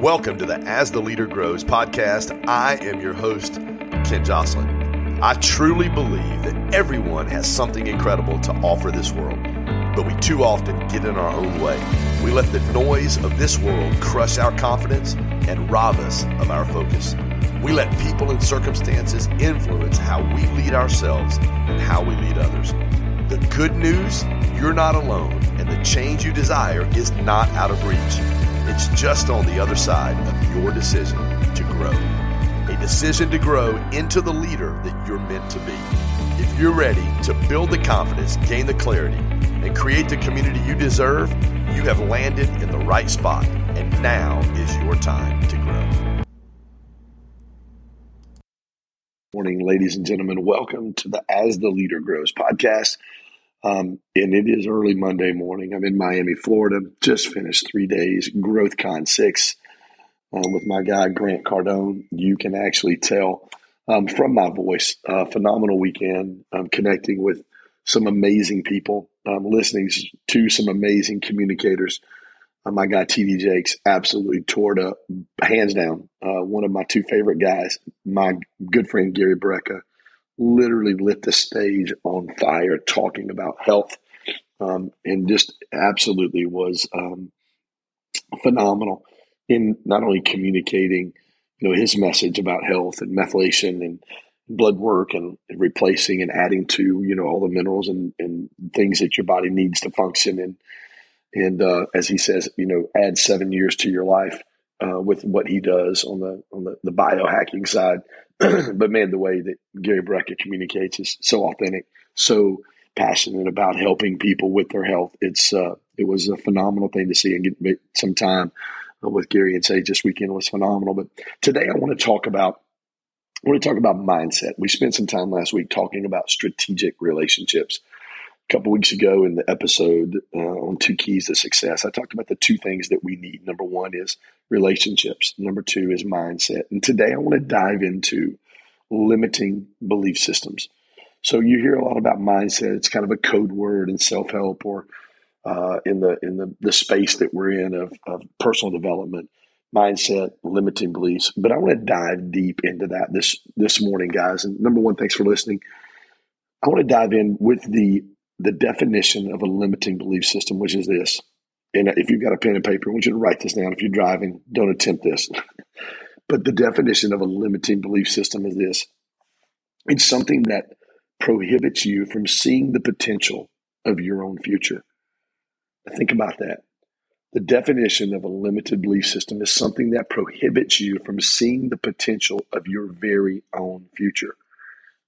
Welcome to the As the Leader Grows podcast. I am your host, Ken Joslin. I truly believe that everyone has something incredible to offer this world, but we too often get in our own way. We let the noise of this world crush our confidence and rob us of our focus. We let people and circumstances influence how we lead ourselves and how we lead others. The good news, you're not alone, and the change you desire is not out of reach. It's just on the other side of your decision to grow. A decision to grow into the leader that you're meant to be. If you're ready to build the confidence, gain the clarity, and create the community you deserve, you have landed in the right spot, and now is your time to grow. Morning, ladies and gentlemen. Welcome to the As the Leader Grows podcast. Um, and it is early Monday morning. I'm in Miami, Florida. Just finished three days GrowthCon 6 um, with my guy, Grant Cardone. You can actually tell um, from my voice. Uh, phenomenal weekend. I'm connecting with some amazing people, um, listening to some amazing communicators. Uh, my guy, TD Jakes, absolutely tore it up, hands down. Uh, one of my two favorite guys, my good friend, Gary Brecka literally lit the stage on fire talking about health um, and just absolutely was um, phenomenal in not only communicating you know his message about health and methylation and blood work and replacing and adding to you know all the minerals and, and things that your body needs to function and and uh, as he says you know add seven years to your life uh, with what he does on the on the, the biohacking side but man, the way that Gary Brecka communicates is so authentic, so passionate about helping people with their health. It's uh, it was a phenomenal thing to see and get some time with Gary and say just weekend was phenomenal. But today I want to talk about I want to talk about mindset. We spent some time last week talking about strategic relationships. Couple weeks ago in the episode uh, on two keys to success, I talked about the two things that we need. Number one is relationships. Number two is mindset. And today I want to dive into limiting belief systems. So you hear a lot about mindset. It's kind of a code word in self help or uh, in the in the, the space that we're in of, of personal development, mindset, limiting beliefs. But I want to dive deep into that this this morning, guys. And number one, thanks for listening. I want to dive in with the the definition of a limiting belief system, which is this. And if you've got a pen and paper, I want you to write this down. If you're driving, don't attempt this. but the definition of a limiting belief system is this it's something that prohibits you from seeing the potential of your own future. Think about that. The definition of a limited belief system is something that prohibits you from seeing the potential of your very own future.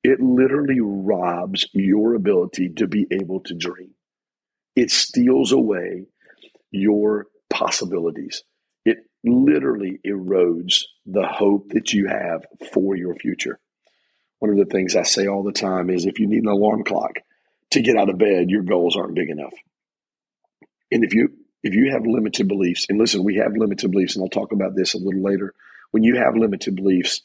It literally robs your ability to be able to dream. It steals away your possibilities. It literally erodes the hope that you have for your future. One of the things I say all the time is if you need an alarm clock to get out of bed, your goals aren't big enough. And if you if you have limited beliefs, and listen, we have limited beliefs, and I'll talk about this a little later. When you have limited beliefs,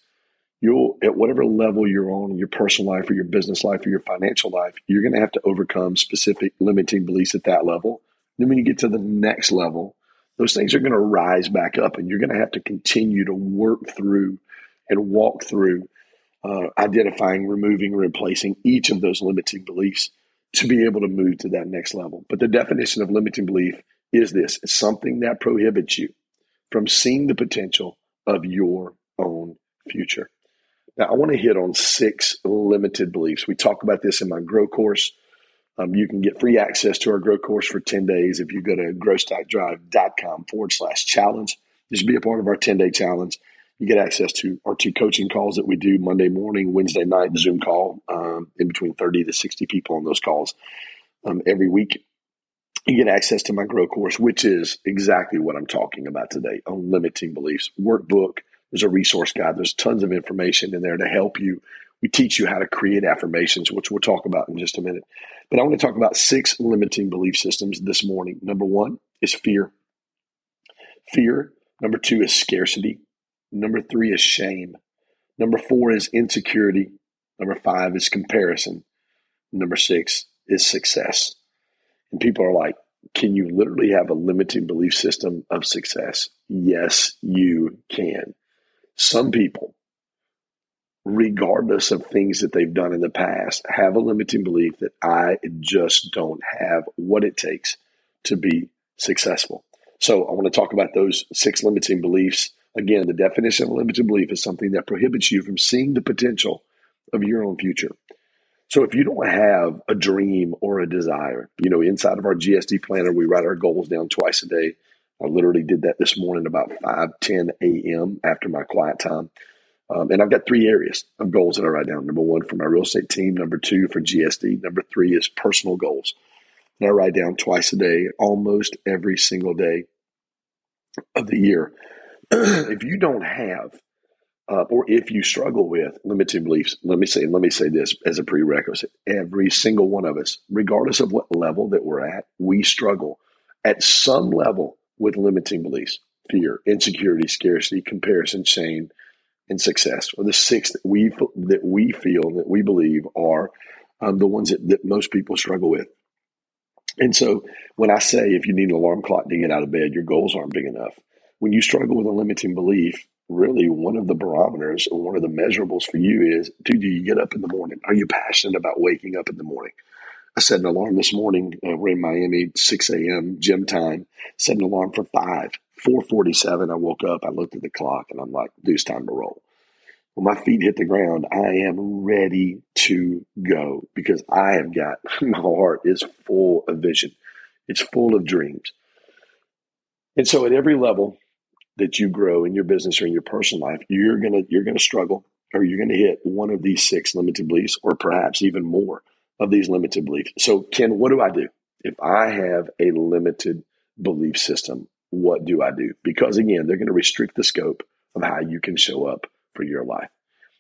you'll at whatever level you're on in your personal life or your business life or your financial life, you're going to have to overcome specific limiting beliefs at that level. Then when you get to the next level, those things are going to rise back up, and you're going to have to continue to work through and walk through uh, identifying, removing, replacing each of those limiting beliefs to be able to move to that next level. But the definition of limiting belief is this it's something that prohibits you from seeing the potential of your own future. Now, I want to hit on six limited beliefs. We talk about this in my Grow course. Um, you can get free access to our Grow course for 10 days if you go to growstackdrive.com forward slash challenge. Just be a part of our 10 day challenge. You get access to our two coaching calls that we do Monday morning, Wednesday night, Zoom call, um, in between 30 to 60 people on those calls um, every week. You get access to my Grow course, which is exactly what I'm talking about today on limiting beliefs. Workbook, there's a resource guide. There's tons of information in there to help you. We teach you how to create affirmations, which we'll talk about in just a minute. But I want to talk about six limiting belief systems this morning. Number one is fear. Fear. Number two is scarcity. Number three is shame. Number four is insecurity. Number five is comparison. Number six is success. And people are like, can you literally have a limiting belief system of success? Yes, you can. Some people, regardless of things that they've done in the past, have a limiting belief that I just don't have what it takes to be successful. So I want to talk about those six limiting beliefs. Again, the definition of a limiting belief is something that prohibits you from seeing the potential of your own future. So if you don't have a dream or a desire, you know, inside of our GSD planner, we write our goals down twice a day. I literally did that this morning about 5, 10 a.m. after my quiet time. Um, and I've got three areas of goals that I write down. Number one for my real estate team. Number two for GSD. Number three is personal goals. And I write down twice a day, almost every single day of the year. if you don't have uh, or if you struggle with limiting beliefs, let me say let me say this as a prerequisite: every single one of us, regardless of what level that we're at, we struggle at some level with limiting beliefs, fear, insecurity, scarcity, comparison, shame, and success, or the six that we that we feel that we believe are um, the ones that, that most people struggle with. And so, when I say if you need an alarm clock to get out of bed, your goals aren't big enough. When you struggle with a limiting belief, really one of the barometers or one of the measurables for you is do you get up in the morning? Are you passionate about waking up in the morning? I set an alarm this morning. Uh, we're in Miami, 6 a.m. gym time. Set an alarm for 5. 447, I woke up. I looked at the clock and I'm like, dude, it's time to roll. When my feet hit the ground, I am ready to go because I have got, my heart is full of vision. It's full of dreams. And so at every level, that you grow in your business or in your personal life, you're gonna you're gonna struggle or you're gonna hit one of these six limited beliefs, or perhaps even more of these limited beliefs. So, Ken, what do I do if I have a limited belief system? What do I do? Because again, they're going to restrict the scope of how you can show up for your life.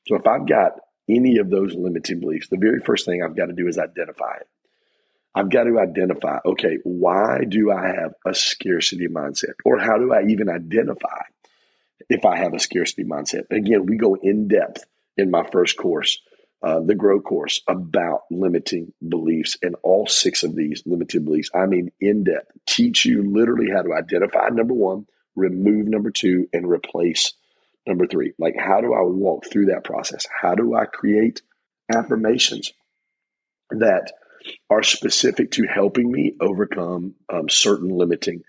So, if I've got any of those limited beliefs, the very first thing I've got to do is identify it. I've got to identify, okay, why do I have a scarcity mindset? Or how do I even identify if I have a scarcity mindset? Again, we go in depth in my first course, uh, the Grow course, about limiting beliefs and all six of these limited beliefs. I mean, in depth, teach you literally how to identify number one, remove number two, and replace number three. Like, how do I walk through that process? How do I create affirmations that are specific to helping me overcome um, certain limiting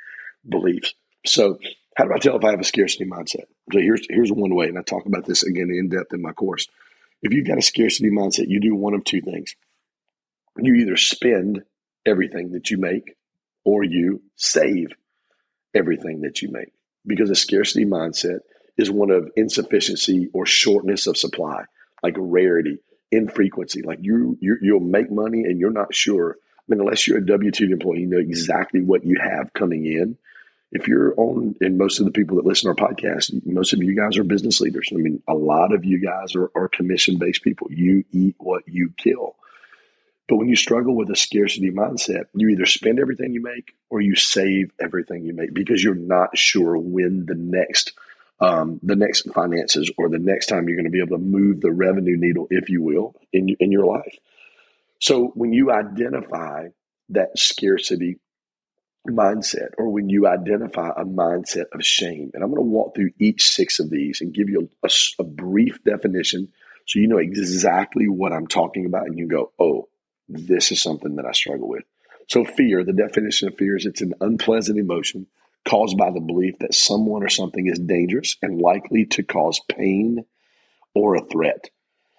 beliefs. So, how do I tell if I have a scarcity mindset? So here's here's one way, and I talk about this again in depth in my course. If you've got a scarcity mindset, you do one of two things. You either spend everything that you make, or you save everything that you make. Because a scarcity mindset is one of insufficiency or shortness of supply, like rarity, infrequency. Like you, you you'll make money and you're not sure. I mean, unless you're a W two employee, you know exactly what you have coming in. If you're on, and most of the people that listen to our podcast, most of you guys are business leaders. I mean, a lot of you guys are, are commission based people. You eat what you kill. But when you struggle with a scarcity mindset, you either spend everything you make or you save everything you make because you're not sure when the next um, the next finances or the next time you're going to be able to move the revenue needle, if you will, in, in your life. So when you identify that scarcity mindset, or when you identify a mindset of shame, and I'm going to walk through each six of these and give you a, a brief definition so you know exactly what I'm talking about, and you go, oh, this is something that I struggle with. So, fear, the definition of fear is it's an unpleasant emotion caused by the belief that someone or something is dangerous and likely to cause pain or a threat.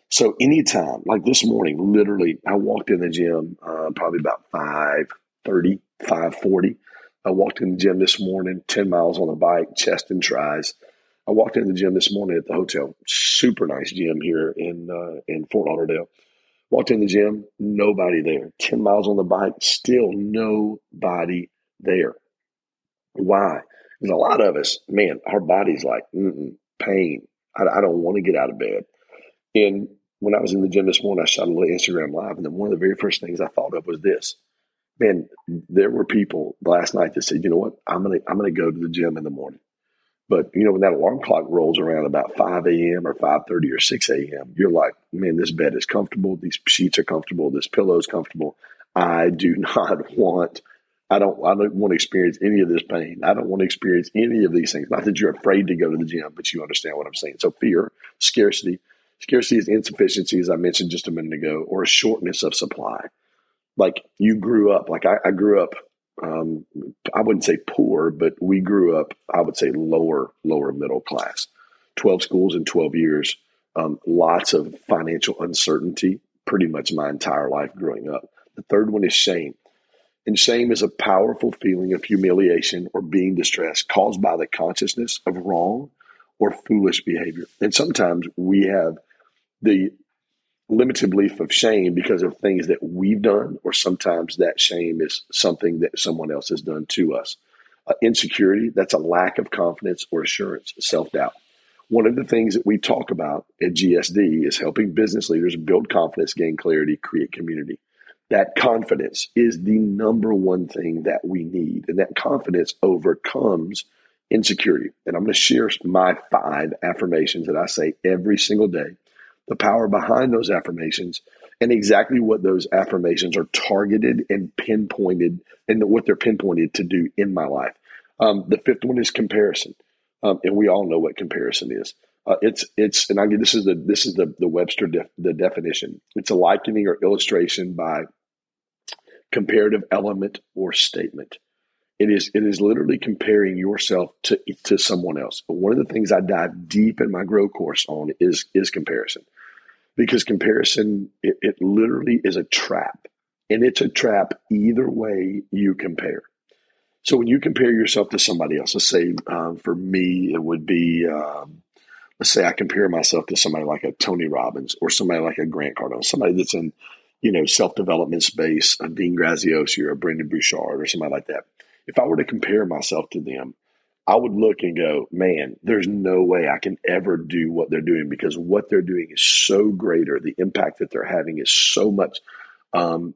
So anytime, like this morning, literally, I walked in the gym uh, probably about 5.30, 5.40. I walked in the gym this morning, 10 miles on the bike, chest and tries. I walked in the gym this morning at the hotel. Super nice gym here in uh, in Fort Lauderdale. Walked in the gym, nobody there. 10 miles on the bike, still nobody there. Why? Because a lot of us, man, our body's like, pain. I, I don't want to get out of bed. And when I was in the gym this morning, I shot a little Instagram live, and then one of the very first things I thought of was this. Man, there were people last night that said, you know what, I'm gonna I'm gonna go to the gym in the morning. But you know, when that alarm clock rolls around about 5 a.m. or 5:30 or 6 a.m., you're like, man, this bed is comfortable, these sheets are comfortable, this pillow is comfortable. I do not want I don't I don't want to experience any of this pain. I don't want to experience any of these things. Not that you're afraid to go to the gym, but you understand what I'm saying. So fear, scarcity. Scarcity is insufficiency, as I mentioned just a minute ago, or a shortness of supply. Like you grew up, like I, I grew up um, I wouldn't say poor, but we grew up, I would say lower, lower middle class. 12 schools in 12 years, um, lots of financial uncertainty pretty much my entire life growing up. The third one is shame. And shame is a powerful feeling of humiliation or being distressed caused by the consciousness of wrong or foolish behavior. And sometimes we have the limited belief of shame because of things that we've done, or sometimes that shame is something that someone else has done to us. Uh, insecurity, that's a lack of confidence or assurance, self doubt. One of the things that we talk about at GSD is helping business leaders build confidence, gain clarity, create community. That confidence is the number one thing that we need. And that confidence overcomes insecurity. And I'm going to share my five affirmations that I say every single day the power behind those affirmations, and exactly what those affirmations are targeted and pinpointed, and what they're pinpointed to do in my life. Um, the fifth one is comparison, um, and we all know what comparison is. Uh, it's it's and I this is the this is the the Webster def, the definition. It's a likening or illustration by comparative element or statement. It is it is literally comparing yourself to to someone else. But one of the things I dive deep in my grow course on is is comparison because comparison it, it literally is a trap and it's a trap either way you compare. So when you compare yourself to somebody else let's say um, for me it would be um, let's say i compare myself to somebody like a tony robbins or somebody like a grant cardone somebody that's in you know self-development space a dean graziosi or a Brendon burchard or somebody like that. If i were to compare myself to them I would look and go, man, there's no way I can ever do what they're doing because what they're doing is so greater. The impact that they're having is so much um,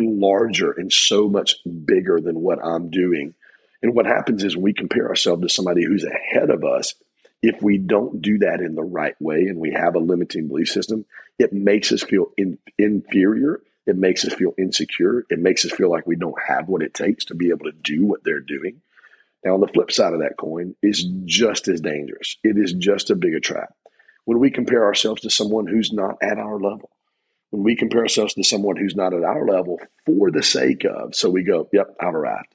larger and so much bigger than what I'm doing. And what happens is we compare ourselves to somebody who's ahead of us, if we don't do that in the right way and we have a limiting belief system, it makes us feel in, inferior. It makes us feel insecure. It makes us feel like we don't have what it takes to be able to do what they're doing. Now, on the flip side of that coin is mm-hmm. just as dangerous. It is just a bigger trap. When we compare ourselves to someone who's not at our level, when we compare ourselves to someone who's not at our level for the sake of, so we go, yep, I've arrived.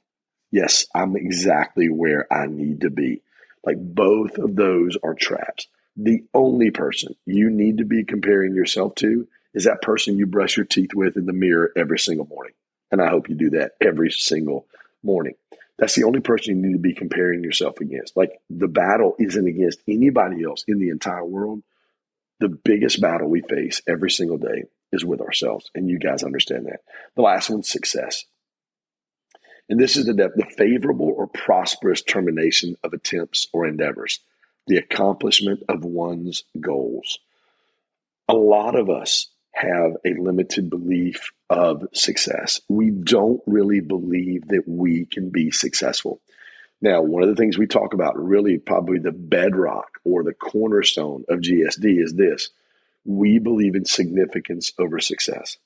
Yes, I'm exactly where I need to be. Like both of those are traps. The only person you need to be comparing yourself to is that person you brush your teeth with in the mirror every single morning. And I hope you do that every single morning. That's the only person you need to be comparing yourself against. Like the battle isn't against anybody else in the entire world. The biggest battle we face every single day is with ourselves. And you guys understand that. The last one's success. And this is the, the favorable or prosperous termination of attempts or endeavors, the accomplishment of one's goals. A lot of us have a limited belief of success. We don't really believe that we can be successful. Now, one of the things we talk about, really probably the bedrock or the cornerstone of GSD, is this we believe in significance over success.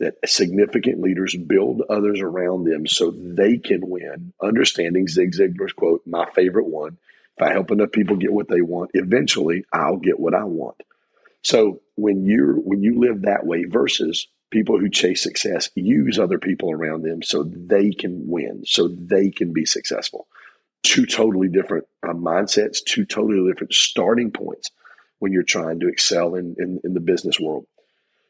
That significant leaders build others around them so they can win. Understanding Zig Ziglar's quote, my favorite one if I help enough people get what they want, eventually I'll get what I want. So when you're when you live that way versus people who chase success use other people around them so they can win, so they can be successful. Two totally different uh, mindsets, two totally different starting points when you're trying to excel in, in, in the business world.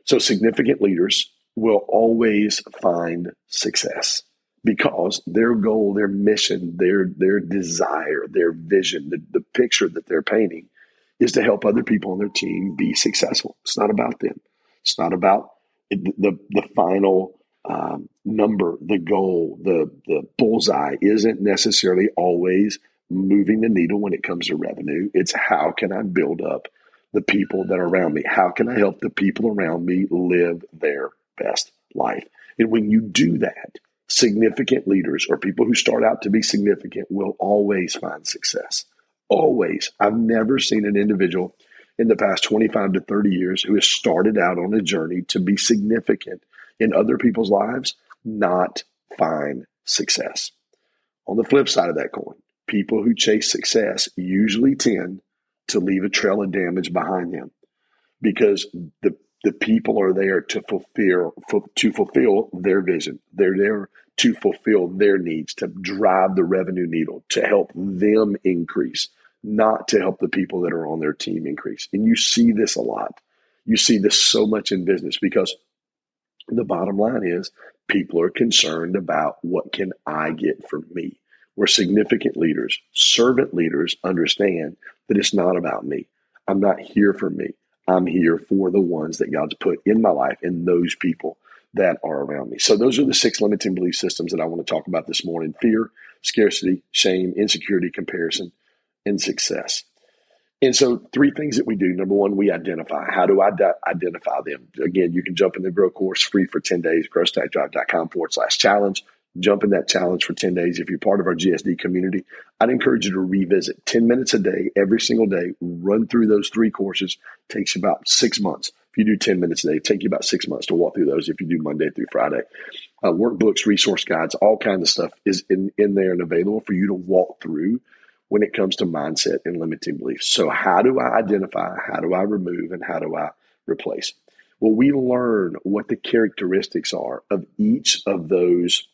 So significant leaders will always find success because their goal, their mission, their their desire, their vision, the, the picture that they're painting is to help other people on their team be successful. It's not about them. It's not about the the, final um, number, the goal, the the bullseye isn't necessarily always moving the needle when it comes to revenue. It's how can I build up the people that are around me? How can I help the people around me live their best life? And when you do that, significant leaders or people who start out to be significant will always find success. Always. I've never seen an individual in the past 25 to 30 years who has started out on a journey to be significant in other people's lives not find success. On the flip side of that coin, people who chase success usually tend to leave a trail of damage behind them because the the people are there to fulfill to fulfill their vision. They're there to fulfill their needs, to drive the revenue needle, to help them increase, not to help the people that are on their team increase. And you see this a lot. You see this so much in business because the bottom line is people are concerned about what can I get from me. Where significant leaders, servant leaders understand that it's not about me. I'm not here for me. I'm here for the ones that God's put in my life and those people that are around me. So those are the six limiting belief systems that I want to talk about this morning. Fear, scarcity, shame, insecurity, comparison, and success. And so, three things that we do. Number one, we identify. How do I di- identify them? Again, you can jump in the Grow course free for 10 days, growstackdrive.com forward slash challenge jump in that challenge for 10 days. If you're part of our GSD community, I'd encourage you to revisit 10 minutes a day, every single day, run through those three courses. Takes about six months. If you do 10 minutes a day, take you about six months to walk through those if you do Monday through Friday. Uh, workbooks, resource guides, all kinds of stuff is in, in there and available for you to walk through when it comes to mindset and limiting beliefs. So, how do I identify, how do I remove, and how do I replace? Well, we learn what the characteristics are of each of those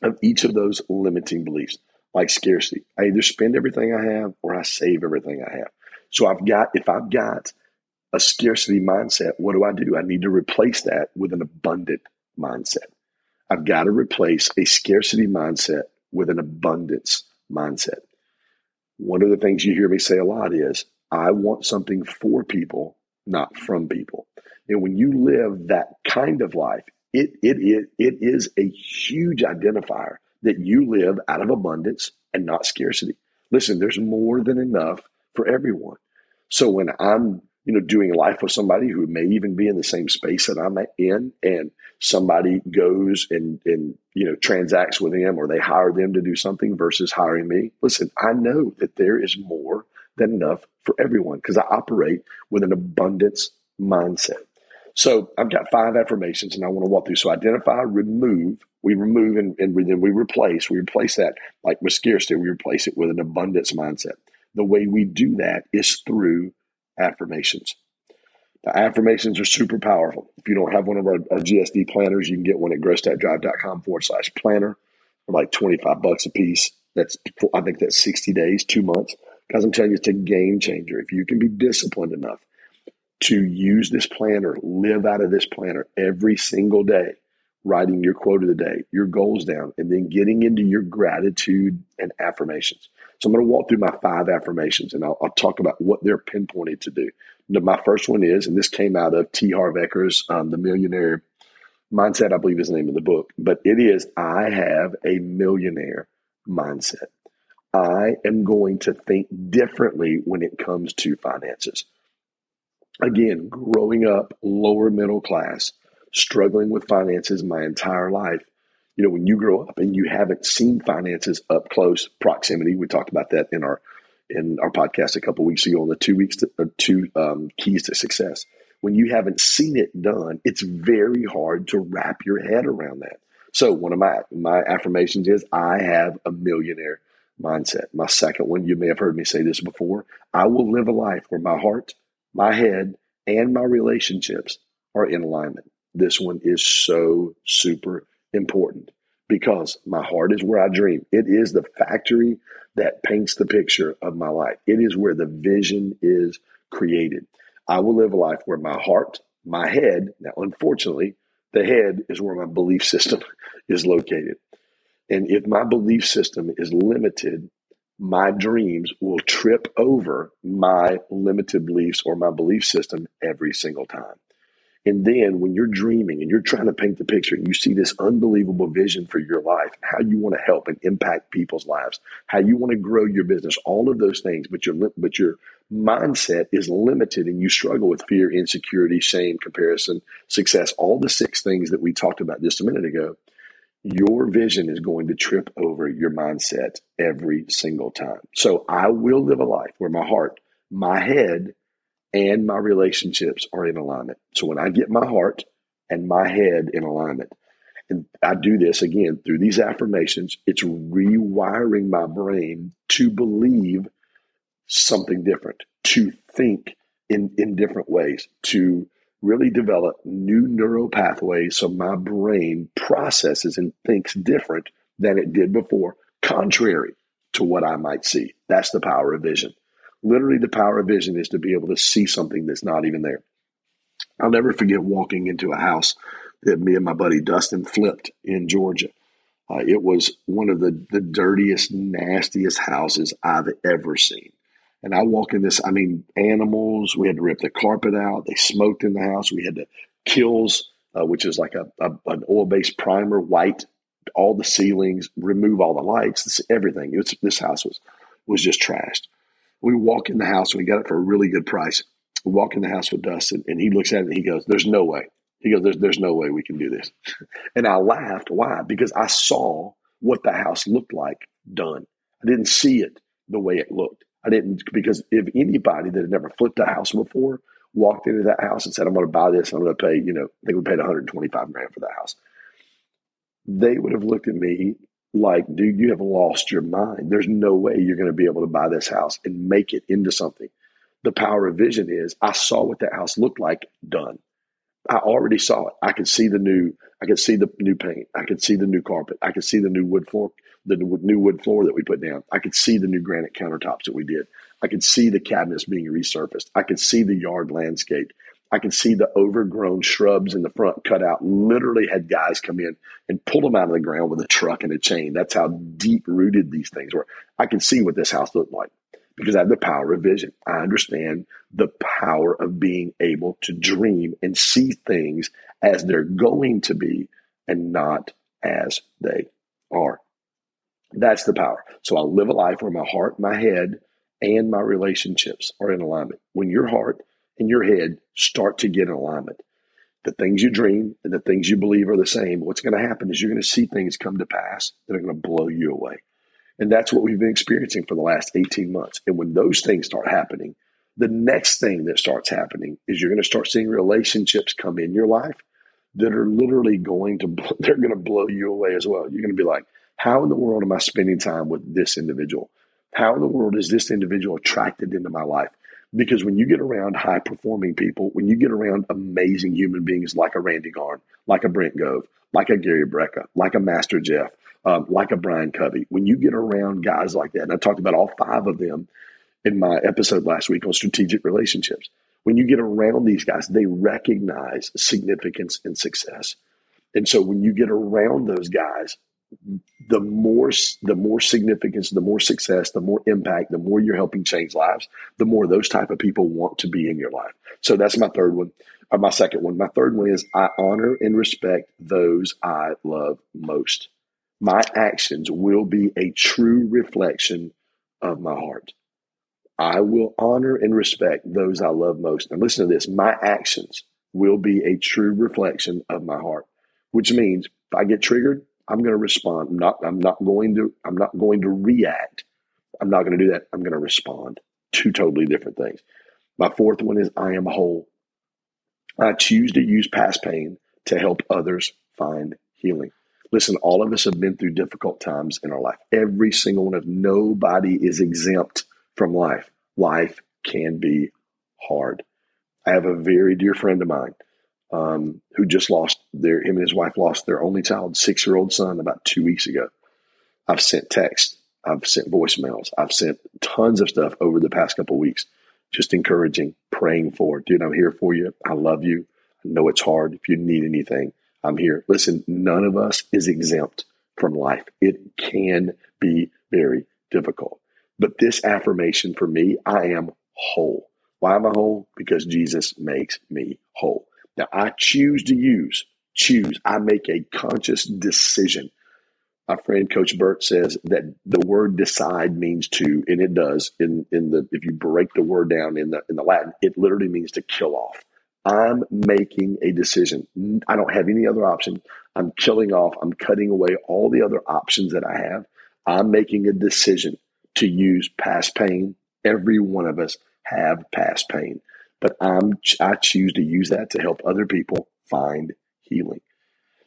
of each of those limiting beliefs, like scarcity. I either spend everything I have or I save everything I have. So I've got, if I've got a scarcity mindset, what do I do? I need to replace that with an abundant mindset. I've got to replace a scarcity mindset with an abundance mindset. One of the things you hear me say a lot is, I want something for people, not from people. And when you live that kind of life, it, it, it, it is a huge identifier that you live out of abundance and not scarcity. Listen, there's more than enough for everyone. So when I'm, you know, doing life with somebody who may even be in the same space that I'm in, and somebody goes and and you know transacts with them or they hire them to do something versus hiring me, listen, I know that there is more than enough for everyone because I operate with an abundance mindset. So I've got five affirmations and I want to walk through. So identify, remove, we remove and, and then we replace. We replace that like with scarcity, we replace it with an abundance mindset. The way we do that is through affirmations. The affirmations are super powerful. If you don't have one of our, our GSD planners, you can get one at growstackdrive.com forward slash planner for like 25 bucks a piece. That's, I think that's 60 days, two months. Because I'm telling you, it's a game changer. If you can be disciplined enough to use this planner, live out of this planner every single day, writing your quote of the day, your goals down, and then getting into your gratitude and affirmations. So I'm going to walk through my five affirmations and I'll, I'll talk about what they're pinpointed to do. My first one is, and this came out of T. Harv Eker's um, The Millionaire Mindset, I believe is the name of the book, but it is I have a millionaire mindset. I am going to think differently when it comes to finances again, growing up lower middle class, struggling with finances my entire life. You know, when you grow up and you haven't seen finances up close, proximity, we talked about that in our in our podcast a couple weeks ago on the two weeks to, uh, two um, keys to success. When you haven't seen it done, it's very hard to wrap your head around that. So one of my my affirmations is I have a millionaire mindset. My second one, you may have heard me say this before. I will live a life where my heart, my head, and my relationships are in alignment. This one is so super important because my heart is where I dream. It is the factory that paints the picture of my life. It is where the vision is created. I will live a life where my heart, my head, now unfortunately, the head is where my belief system is located. And if my belief system is limited my dreams will trip over my limited beliefs or my belief system every single time. And then when you're dreaming and you're trying to paint the picture and you see this unbelievable vision for your life, how you want to help and impact people's lives, how you want to grow your business, all of those things, but your but your mindset is limited and you struggle with fear, insecurity, shame, comparison, success, all the six things that we talked about just a minute ago your vision is going to trip over your mindset every single time. So I will live a life where my heart, my head, and my relationships are in alignment. So when I get my heart and my head in alignment, and I do this again through these affirmations, it's rewiring my brain to believe something different, to think in, in different ways, to really develop new neural pathways so my brain processes and thinks different than it did before, contrary to what I might see. That's the power of vision. Literally, the power of vision is to be able to see something that's not even there. I'll never forget walking into a house that me and my buddy Dustin flipped in Georgia. Uh, it was one of the, the dirtiest, nastiest houses I've ever seen. And I walk in this, I mean, animals, we had to rip the carpet out. They smoked in the house. We had to Kilz, uh, which is like a, a an oil based primer, white, all the ceilings, remove all the lights, everything. This house was, was just trashed. We walk in the house, we got it for a really good price. We walk in the house with Dustin, and he looks at it and he goes, There's no way. He goes, There's, there's no way we can do this. and I laughed. Why? Because I saw what the house looked like done. I didn't see it the way it looked. I didn't because if anybody that had never flipped a house before walked into that house and said, "I'm going to buy this. I'm going to pay," you know, they would paid 125 grand for that house. They would have looked at me like, "Dude, you have lost your mind. There's no way you're going to be able to buy this house and make it into something." The power of vision is I saw what that house looked like done. I already saw it. I could see the new. I could see the new paint. I could see the new carpet. I could see the new wood floor the new wood floor that we put down. I could see the new granite countertops that we did. I could see the cabinets being resurfaced. I could see the yard landscape. I could see the overgrown shrubs in the front cut out. Literally had guys come in and pull them out of the ground with a truck and a chain. That's how deep rooted these things were. I can see what this house looked like because I have the power of vision. I understand the power of being able to dream and see things as they're going to be and not as they are. That's the power. So I live a life where my heart, my head, and my relationships are in alignment. When your heart and your head start to get in alignment, the things you dream and the things you believe are the same. What's going to happen is you're going to see things come to pass that are going to blow you away. And that's what we've been experiencing for the last 18 months. And when those things start happening, the next thing that starts happening is you're going to start seeing relationships come in your life that are literally going to they're going to blow you away as well. You're going to be like, how in the world am I spending time with this individual? How in the world is this individual attracted into my life? Because when you get around high performing people, when you get around amazing human beings like a Randy Garn, like a Brent Gove, like a Gary Brecka, like a Master Jeff, um, like a Brian Covey, when you get around guys like that, and I talked about all five of them in my episode last week on strategic relationships, when you get around these guys, they recognize significance and success. And so when you get around those guys, the more the more significance, the more success, the more impact, the more you're helping change lives, the more those type of people want to be in your life. So that's my third one. Or my second one. My third one is I honor and respect those I love most. My actions will be a true reflection of my heart. I will honor and respect those I love most. And listen to this my actions will be a true reflection of my heart, which means if I get triggered, I'm going to respond. I'm not, I'm not going to, I'm not going to react. I'm not going to do that. I'm going to respond. Two totally different things. My fourth one is I am whole. I choose to use past pain to help others find healing. Listen, all of us have been through difficult times in our life. Every single one of nobody is exempt from life. Life can be hard. I have a very dear friend of mine um, who just lost their him and his wife lost their only child, six year old son, about two weeks ago. I've sent texts, I've sent voicemails, I've sent tons of stuff over the past couple weeks, just encouraging, praying for, dude. I'm here for you. I love you. I know it's hard. If you need anything, I'm here. Listen, none of us is exempt from life. It can be very difficult. But this affirmation for me, I am whole. Why am I whole? Because Jesus makes me whole. Now, I choose to use, choose, I make a conscious decision. My friend Coach Burt says that the word decide means to, and it does. In in the if you break the word down in the in the Latin, it literally means to kill off. I'm making a decision. I don't have any other option. I'm killing off, I'm cutting away all the other options that I have. I'm making a decision to use past pain. Every one of us have past pain but I'm I choose to use that to help other people find healing.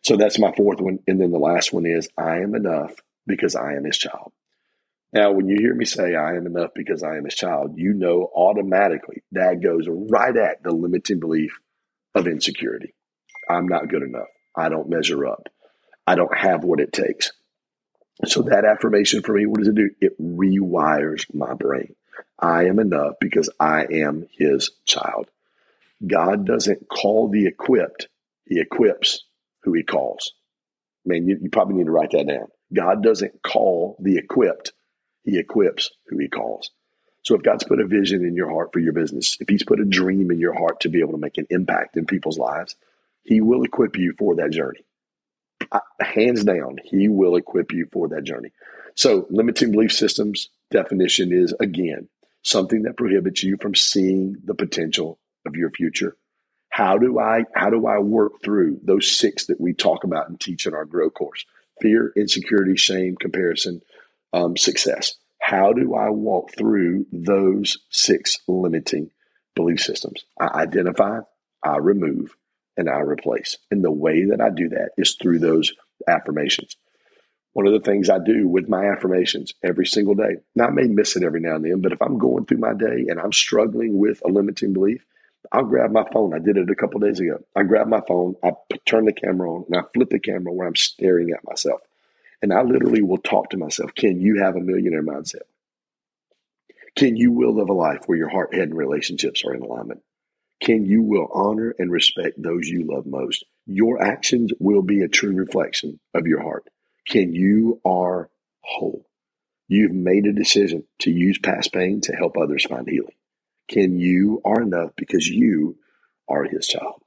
So that's my fourth one. And then the last one is I am enough because I am his child. Now, when you hear me say I am enough because I am his child, you know automatically that goes right at the limiting belief of insecurity. I'm not good enough. I don't measure up. I don't have what it takes. So that affirmation for me, what does it do? It rewires my brain. I am enough because I am his child. God doesn't call the equipped, he equips who he calls. Man, you, you probably need to write that down. God doesn't call the equipped, he equips who he calls. So if God's put a vision in your heart for your business, if he's put a dream in your heart to be able to make an impact in people's lives, he will equip you for that journey. Hands down, he will equip you for that journey. So limiting belief systems definition is again, something that prohibits you from seeing the potential of your future. How do I how do I work through those six that we talk about and teach in our grow course? Fear, insecurity, shame, comparison, um, success. How do I walk through those six limiting belief systems? I identify, I remove, and I replace. And the way that I do that is through those affirmations. One of the things I do with my affirmations every single day, now I may miss it every now and then, but if I'm going through my day and I'm struggling with a limiting belief, I'll grab my phone. I did it a couple days ago. I grab my phone, I turn the camera on, and I flip the camera where I'm staring at myself. And I literally will talk to myself Ken you have a millionaire mindset? Ken you will live a life where your heart, head, and relationships are in alignment? Ken you will honor and respect those you love most? Your actions will be a true reflection of your heart. Ken you are whole? You've made a decision to use past pain to help others find healing Ken you are enough because you are his child.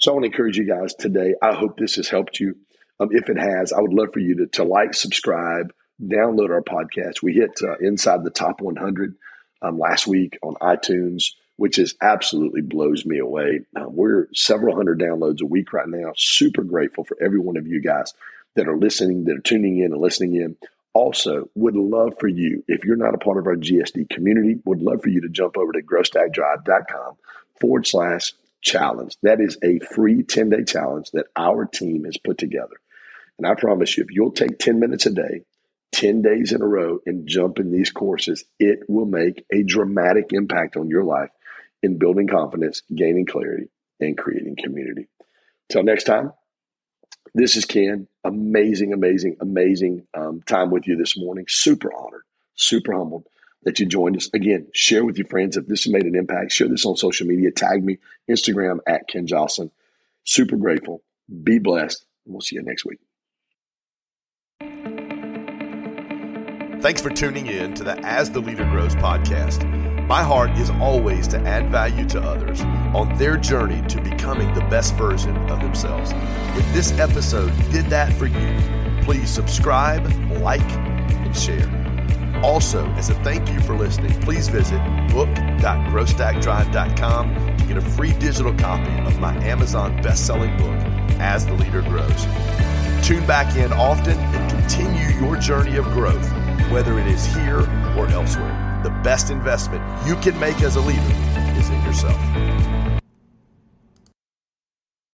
So I want to encourage you guys today. I hope this has helped you. Um, if it has, I would love for you to, to like, subscribe, download our podcast. We hit uh, inside the top 100 um, last week on iTunes, which is absolutely blows me away. Um, we're several hundred downloads a week right now. Super grateful for every one of you guys that are listening, that are tuning in and listening in. Also, would love for you, if you're not a part of our GSD community, would love for you to jump over to growstackdrive.com forward slash challenge. That is a free 10 day challenge that our team has put together. And I promise you, if you'll take 10 minutes a day, 10 days in a row, and jump in these courses, it will make a dramatic impact on your life in building confidence, gaining clarity, and creating community. Till next time, this is Ken. Amazing, amazing, amazing um, time with you this morning. Super honored, super humbled that you joined us. Again, share with your friends if this made an impact. Share this on social media. Tag me, Instagram at Ken Joslin. Super grateful. Be blessed. We'll see you next week. Thanks for tuning in to the As the Leader Grows podcast. My heart is always to add value to others on their journey to becoming the best version of themselves. If this episode did that for you, please subscribe, like, and share. Also, as a thank you for listening, please visit book.growstackdrive.com to get a free digital copy of my Amazon best-selling book, As the Leader Grows. Tune back in often and continue your journey of growth, whether it is here or elsewhere the best investment you can make as a leader is in yourself.